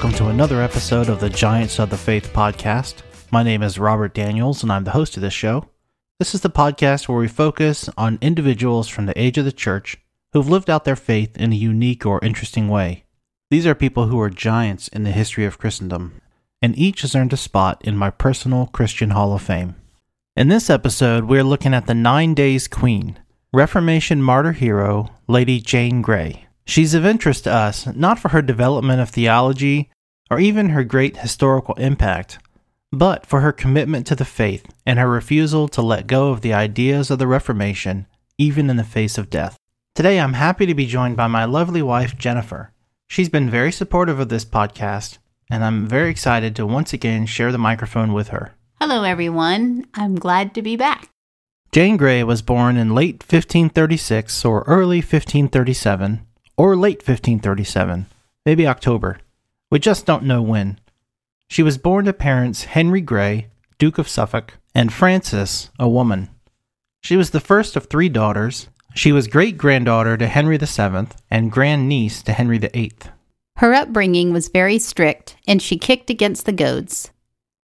Welcome to another episode of the Giants of the Faith podcast. My name is Robert Daniels, and I'm the host of this show. This is the podcast where we focus on individuals from the age of the church who've lived out their faith in a unique or interesting way. These are people who are giants in the history of Christendom, and each has earned a spot in my personal Christian Hall of Fame. In this episode, we're looking at the Nine Days Queen, Reformation martyr hero, Lady Jane Grey. She's of interest to us not for her development of theology or even her great historical impact, but for her commitment to the faith and her refusal to let go of the ideas of the Reformation, even in the face of death. Today, I'm happy to be joined by my lovely wife, Jennifer. She's been very supportive of this podcast, and I'm very excited to once again share the microphone with her. Hello, everyone. I'm glad to be back. Jane Grey was born in late 1536 or early 1537 or late 1537, maybe October. We just don't know when. She was born to parents Henry Grey, Duke of Suffolk, and Frances, a woman. She was the first of three daughters. She was great granddaughter to Henry VII and grandniece to Henry VIII. Her upbringing was very strict, and she kicked against the goads.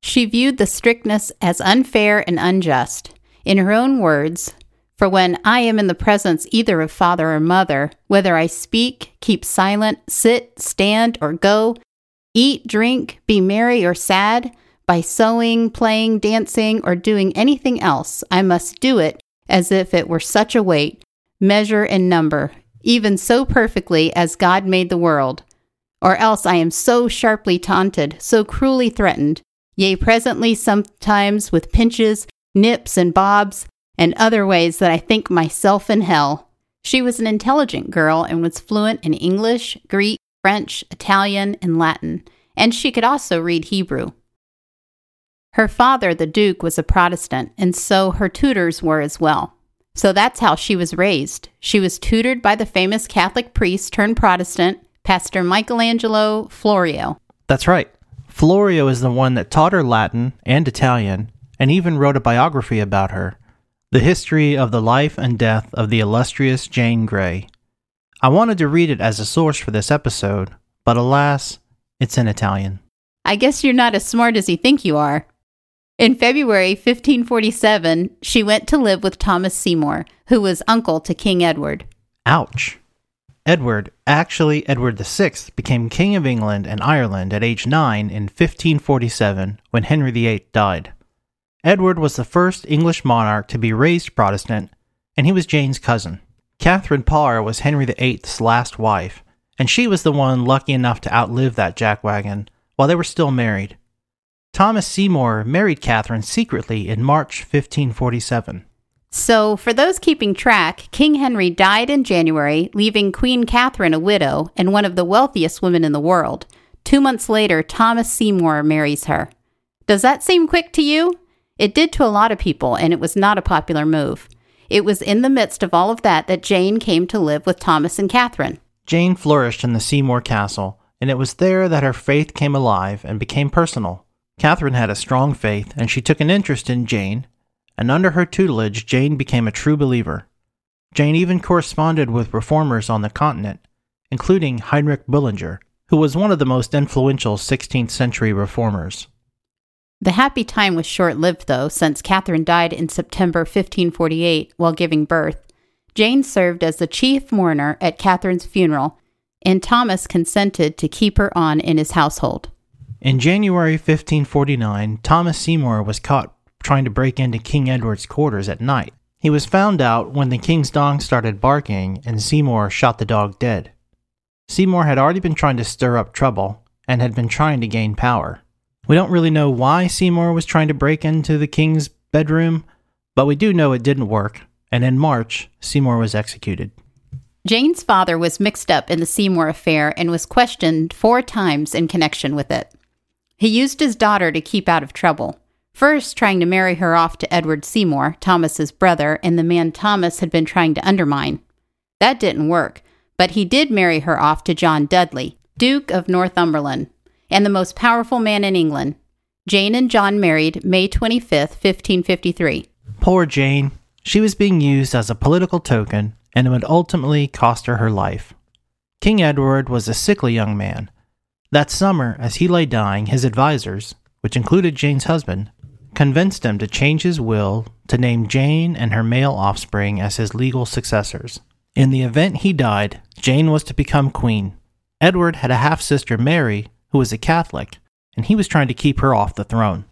She viewed the strictness as unfair and unjust. In her own words, for when I am in the presence either of father or mother, whether I speak, keep silent, sit, stand, or go, eat, drink, be merry or sad, by sewing, playing, dancing, or doing anything else, I must do it as if it were such a weight, measure, and number, even so perfectly as God made the world. Or else I am so sharply taunted, so cruelly threatened, yea, presently sometimes with pinches, nips, and bobs, and other ways that I think myself in hell. She was an intelligent girl and was fluent in English, Greek, French, Italian, and Latin, and she could also read Hebrew. Her father, the Duke, was a Protestant, and so her tutors were as well. So that's how she was raised. She was tutored by the famous Catholic priest turned Protestant, Pastor Michelangelo Florio. That's right. Florio is the one that taught her Latin and Italian and even wrote a biography about her the history of the life and death of the illustrious Jane Grey. I wanted to read it as a source for this episode, but alas, it's in Italian. I guess you're not as smart as you think you are. In February 1547, she went to live with Thomas Seymour, who was uncle to King Edward. Ouch. Edward, actually Edward VI, became King of England and Ireland at age 9 in 1547 when Henry VIII died. Edward was the first English monarch to be raised Protestant, and he was Jane's cousin. Catherine Parr was Henry VIII's last wife, and she was the one lucky enough to outlive that jackwagon while they were still married. Thomas Seymour married Catherine secretly in March 1547. So, for those keeping track, King Henry died in January, leaving Queen Catherine a widow and one of the wealthiest women in the world. Two months later, Thomas Seymour marries her. Does that seem quick to you? It did to a lot of people, and it was not a popular move. It was in the midst of all of that that Jane came to live with Thomas and Catherine. Jane flourished in the Seymour Castle, and it was there that her faith came alive and became personal. Catherine had a strong faith, and she took an interest in Jane, and under her tutelage, Jane became a true believer. Jane even corresponded with reformers on the continent, including Heinrich Bullinger, who was one of the most influential 16th century reformers. The happy time was short lived, though, since Catherine died in September 1548 while giving birth. Jane served as the chief mourner at Catherine's funeral, and Thomas consented to keep her on in his household. In January 1549, Thomas Seymour was caught trying to break into King Edward's quarters at night. He was found out when the king's dog started barking and Seymour shot the dog dead. Seymour had already been trying to stir up trouble and had been trying to gain power. We don't really know why Seymour was trying to break into the king's bedroom, but we do know it didn't work, and in March, Seymour was executed. Jane's father was mixed up in the Seymour affair and was questioned four times in connection with it. He used his daughter to keep out of trouble, first trying to marry her off to Edward Seymour, Thomas's brother, and the man Thomas had been trying to undermine. That didn't work, but he did marry her off to John Dudley, Duke of Northumberland, and the most powerful man in England. Jane and John married May 25, 1553. Poor Jane. She was being used as a political token, and it would ultimately cost her her life. King Edward was a sickly young man. That summer, as he lay dying, his advisers, which included Jane's husband, convinced him to change his will to name Jane and her male offspring as his legal successors. In the event he died, Jane was to become queen. Edward had a half sister, Mary, who was a Catholic, and he was trying to keep her off the throne.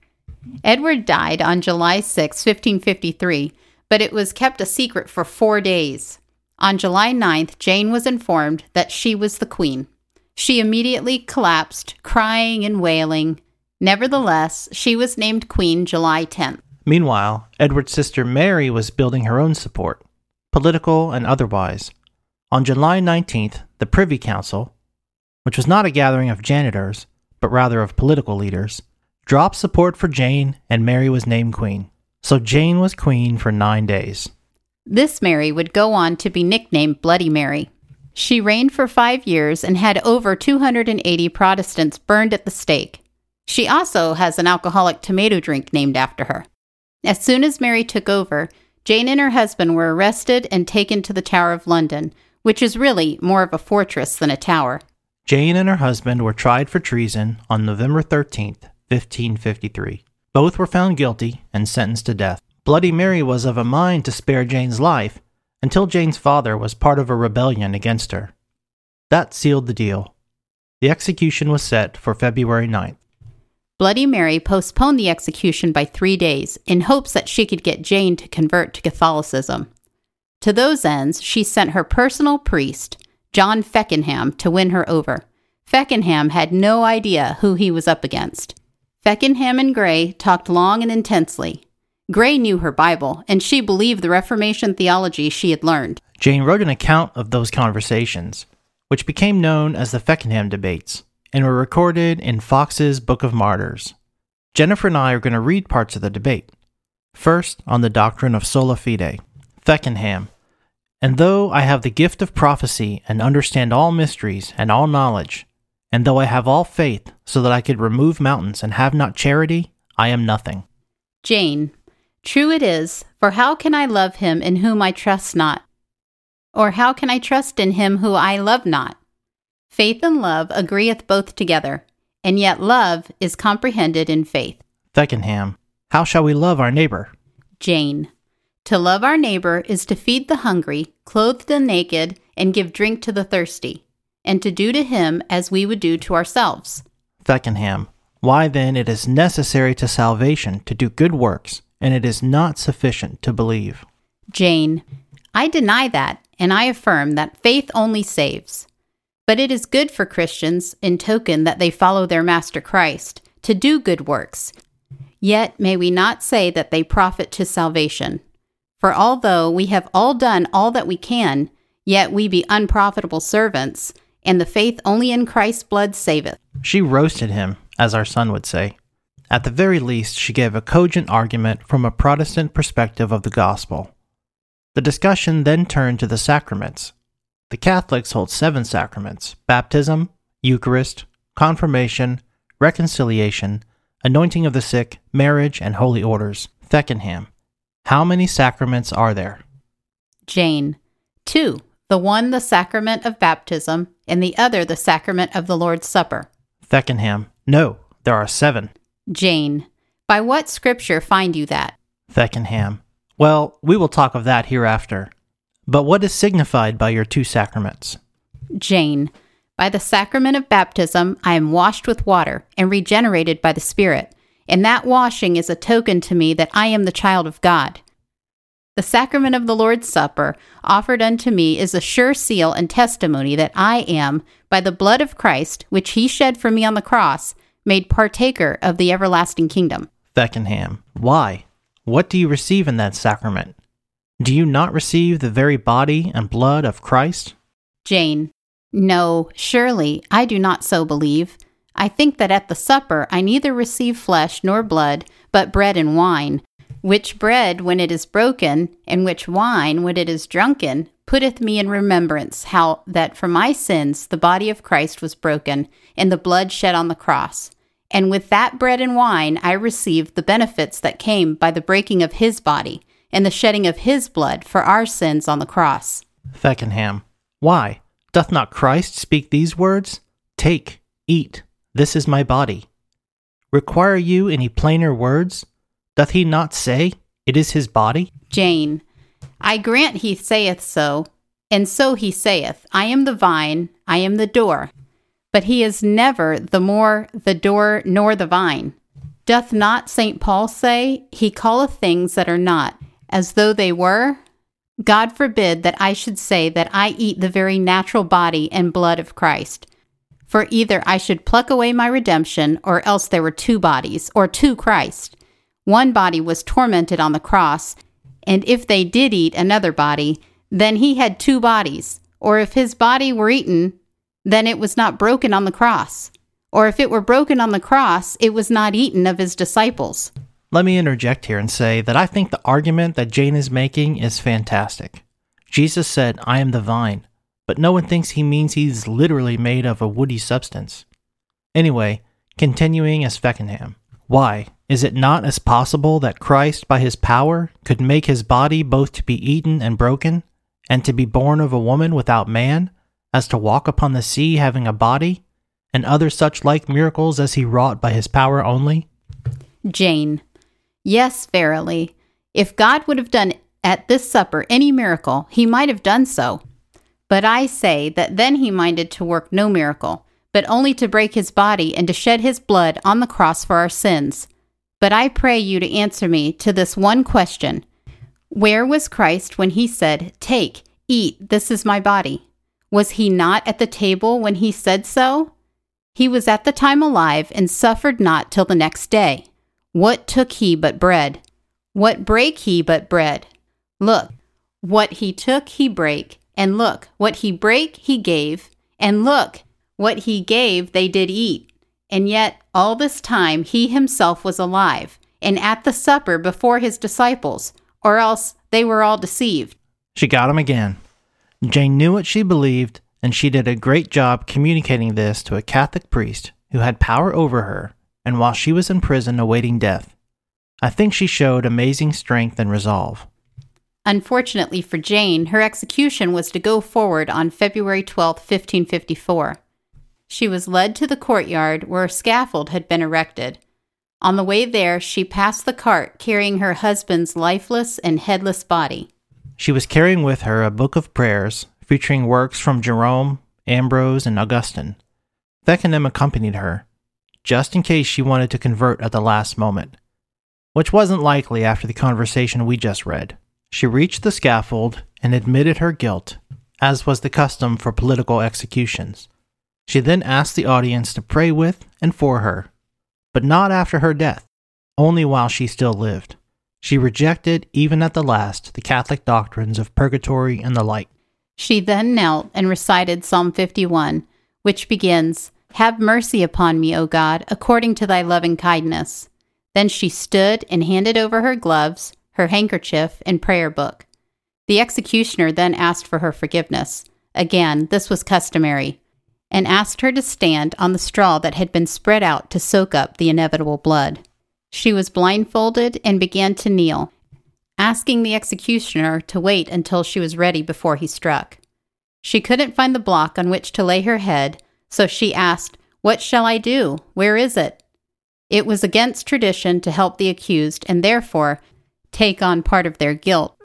Edward died on July 6, 1553, but it was kept a secret for four days. On July 9th, Jane was informed that she was the queen. She immediately collapsed, crying and wailing. Nevertheless, she was named queen July 10th. Meanwhile, Edward's sister Mary was building her own support, political and otherwise. On July 19th, the Privy Council, which was not a gathering of janitors, but rather of political leaders, dropped support for Jane and Mary was named queen. So Jane was queen for nine days. This Mary would go on to be nicknamed Bloody Mary. She reigned for five years and had over 280 Protestants burned at the stake. She also has an alcoholic tomato drink named after her. As soon as Mary took over, Jane and her husband were arrested and taken to the Tower of London, which is really more of a fortress than a tower. Jane and her husband were tried for treason on November 13, 1553. Both were found guilty and sentenced to death. Bloody Mary was of a mind to spare Jane's life until Jane's father was part of a rebellion against her. That sealed the deal. The execution was set for February 9th. Bloody Mary postponed the execution by three days in hopes that she could get Jane to convert to Catholicism. To those ends, she sent her personal priest, John Feckenham, to win her over. Feckenham had no idea who he was up against. Feckenham and Grey talked long and intensely. Grey knew her Bible, and she believed the Reformation theology she had learned. Jane wrote an account of those conversations, which became known as the Feckenham debates, and were recorded in Foxe's Book of Martyrs. Jennifer and I are going to read parts of the debate. First, on the doctrine of sola fide. Feckenham. And though I have the gift of prophecy and understand all mysteries and all knowledge, and though I have all faith so that I could remove mountains and have not charity, I am nothing. Jane, True it is, for how can I love him in whom I trust not? Or how can I trust in him who I love not? Faith and love agreeth both together, and yet love is comprehended in faith. Feckenham. How shall we love our neighbor? Jane. To love our neighbor is to feed the hungry, clothe the naked, and give drink to the thirsty, and to do to him as we would do to ourselves. Feckenham. Why then it is necessary to salvation to do good works and it is not sufficient to believe. Jane, I deny that, and I affirm that faith only saves. But it is good for Christians, in token that they follow their Master Christ, to do good works. Yet may we not say that they profit to salvation. For although we have all done all that we can, yet we be unprofitable servants, and the faith only in Christ's blood saveth. She roasted him, as our son would say. At the very least, she gave a cogent argument from a Protestant perspective of the gospel. The discussion then turned to the sacraments. The Catholics hold seven sacraments baptism, Eucharist, confirmation, reconciliation, anointing of the sick, marriage, and holy orders. Feckenham. How many sacraments are there? Jane. Two. The one, the sacrament of baptism, and the other, the sacrament of the Lord's Supper. Feckenham. No, there are seven. Jane, by what scripture find you that? Feckenham. Well, we will talk of that hereafter. But what is signified by your two sacraments? Jane, by the sacrament of baptism, I am washed with water and regenerated by the Spirit, and that washing is a token to me that I am the child of God. The sacrament of the Lord's Supper, offered unto me, is a sure seal and testimony that I am, by the blood of Christ, which he shed for me on the cross, made partaker of the everlasting kingdom. Feckenham, why? What do you receive in that sacrament? Do you not receive the very body and blood of Christ? Jane, no, surely I do not so believe. I think that at the supper I neither receive flesh nor blood, but bread and wine, which bread, when it is broken, and which wine, when it is drunken, putteth me in remembrance how that for my sins the body of Christ was broken, and the blood shed on the cross. And with that bread and wine I received the benefits that came by the breaking of his body, and the shedding of his blood for our sins on the cross. Feckenham. Why? Doth not Christ speak these words? Take, eat, This is my body. Require you any plainer words? Doth he not say, It is his body? Jane, I grant he saith so, and so he saith, I am the vine, I am the door. But he is never the more the door nor the vine. Doth not St. Paul say, He calleth things that are not, as though they were? God forbid that I should say that I eat the very natural body and blood of Christ. For either I should pluck away my redemption, or else there were two bodies, or two Christ. One body was tormented on the cross, and if they did eat another body, then he had two bodies. Or if his body were eaten, then it was not broken on the cross. Or if it were broken on the cross, it was not eaten of his disciples. Let me interject here and say that I think the argument that Jane is making is fantastic. Jesus said, I am the vine, but no one thinks he means he's literally made of a woody substance. Anyway, continuing as Feckenham. Why, is it not as possible that Christ, by his power, could make his body both to be eaten and broken, and to be born of a woman without man, as to walk upon the sea having a body, and other such like miracles as he wrought by his power only? Jane. Yes, verily. If God would have done at this supper any miracle, he might have done so. But I say that then he minded to work no miracle, but only to break his body and to shed his blood on the cross for our sins. But I pray you to answer me to this one question Where was Christ when he said, Take, eat, this is my body? Was he not at the table when he said so? He was at the time alive and suffered not till the next day. What took he but bread? What brake he but bread? Look, what he took he brake, and look, what he brake he gave, and look, what he gave they did eat. And yet all this time he himself was alive, and at the supper before his disciples, or else they were all deceived. She got him again. Jane knew what she believed, and she did a great job communicating this to a Catholic priest who had power over her and while she was in prison awaiting death. I think she showed amazing strength and resolve. Unfortunately for Jane, her execution was to go forward on February 12, 1554. She was led to the courtyard where a scaffold had been erected. On the way there, she passed the cart carrying her husband's lifeless and headless body. She was carrying with her a book of prayers featuring works from Jerome, Ambrose, and Augustine. Feckenham accompanied her, just in case she wanted to convert at the last moment, which wasn't likely after the conversation we just read. She reached the scaffold and admitted her guilt, as was the custom for political executions. She then asked the audience to pray with and for her, but not after her death, only while she still lived. She rejected, even at the last, the Catholic doctrines of purgatory and the like. She then knelt and recited Psalm 51, which begins, have mercy upon me, O God, according to thy loving kindness. Then she stood and handed over her gloves, her handkerchief, and prayer book. The executioner then asked for her forgiveness. Again, this was customary, and asked her to stand on the straw that had been spread out to soak up the inevitable blood. She was blindfolded and began to kneel, asking the executioner to wait until she was ready before he struck. She couldn't find the block on which to lay her head, so she asked, What shall I do? Where is it? It was against tradition to help the accused and therefore take on part of their guilt,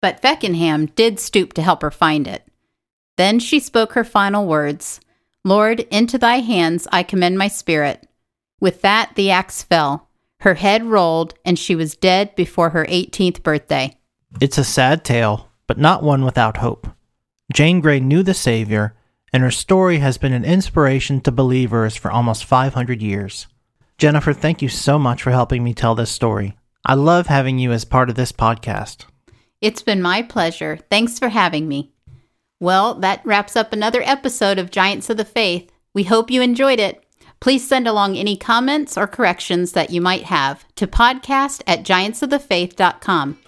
but Feckenham did stoop to help her find it. Then she spoke her final words Lord, into thy hands I commend my spirit. With that, the axe fell. Her head rolled, and she was dead before her 18th birthday. It's a sad tale, but not one without hope. Jane Grey knew the Savior and her story has been an inspiration to believers for almost 500 years. Jennifer, thank you so much for helping me tell this story. I love having you as part of this podcast. It's been my pleasure. Thanks for having me. Well, that wraps up another episode of Giants of the Faith. We hope you enjoyed it. Please send along any comments or corrections that you might have to podcast at giantsofthefaith.com.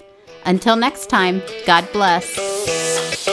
Until next time, God bless.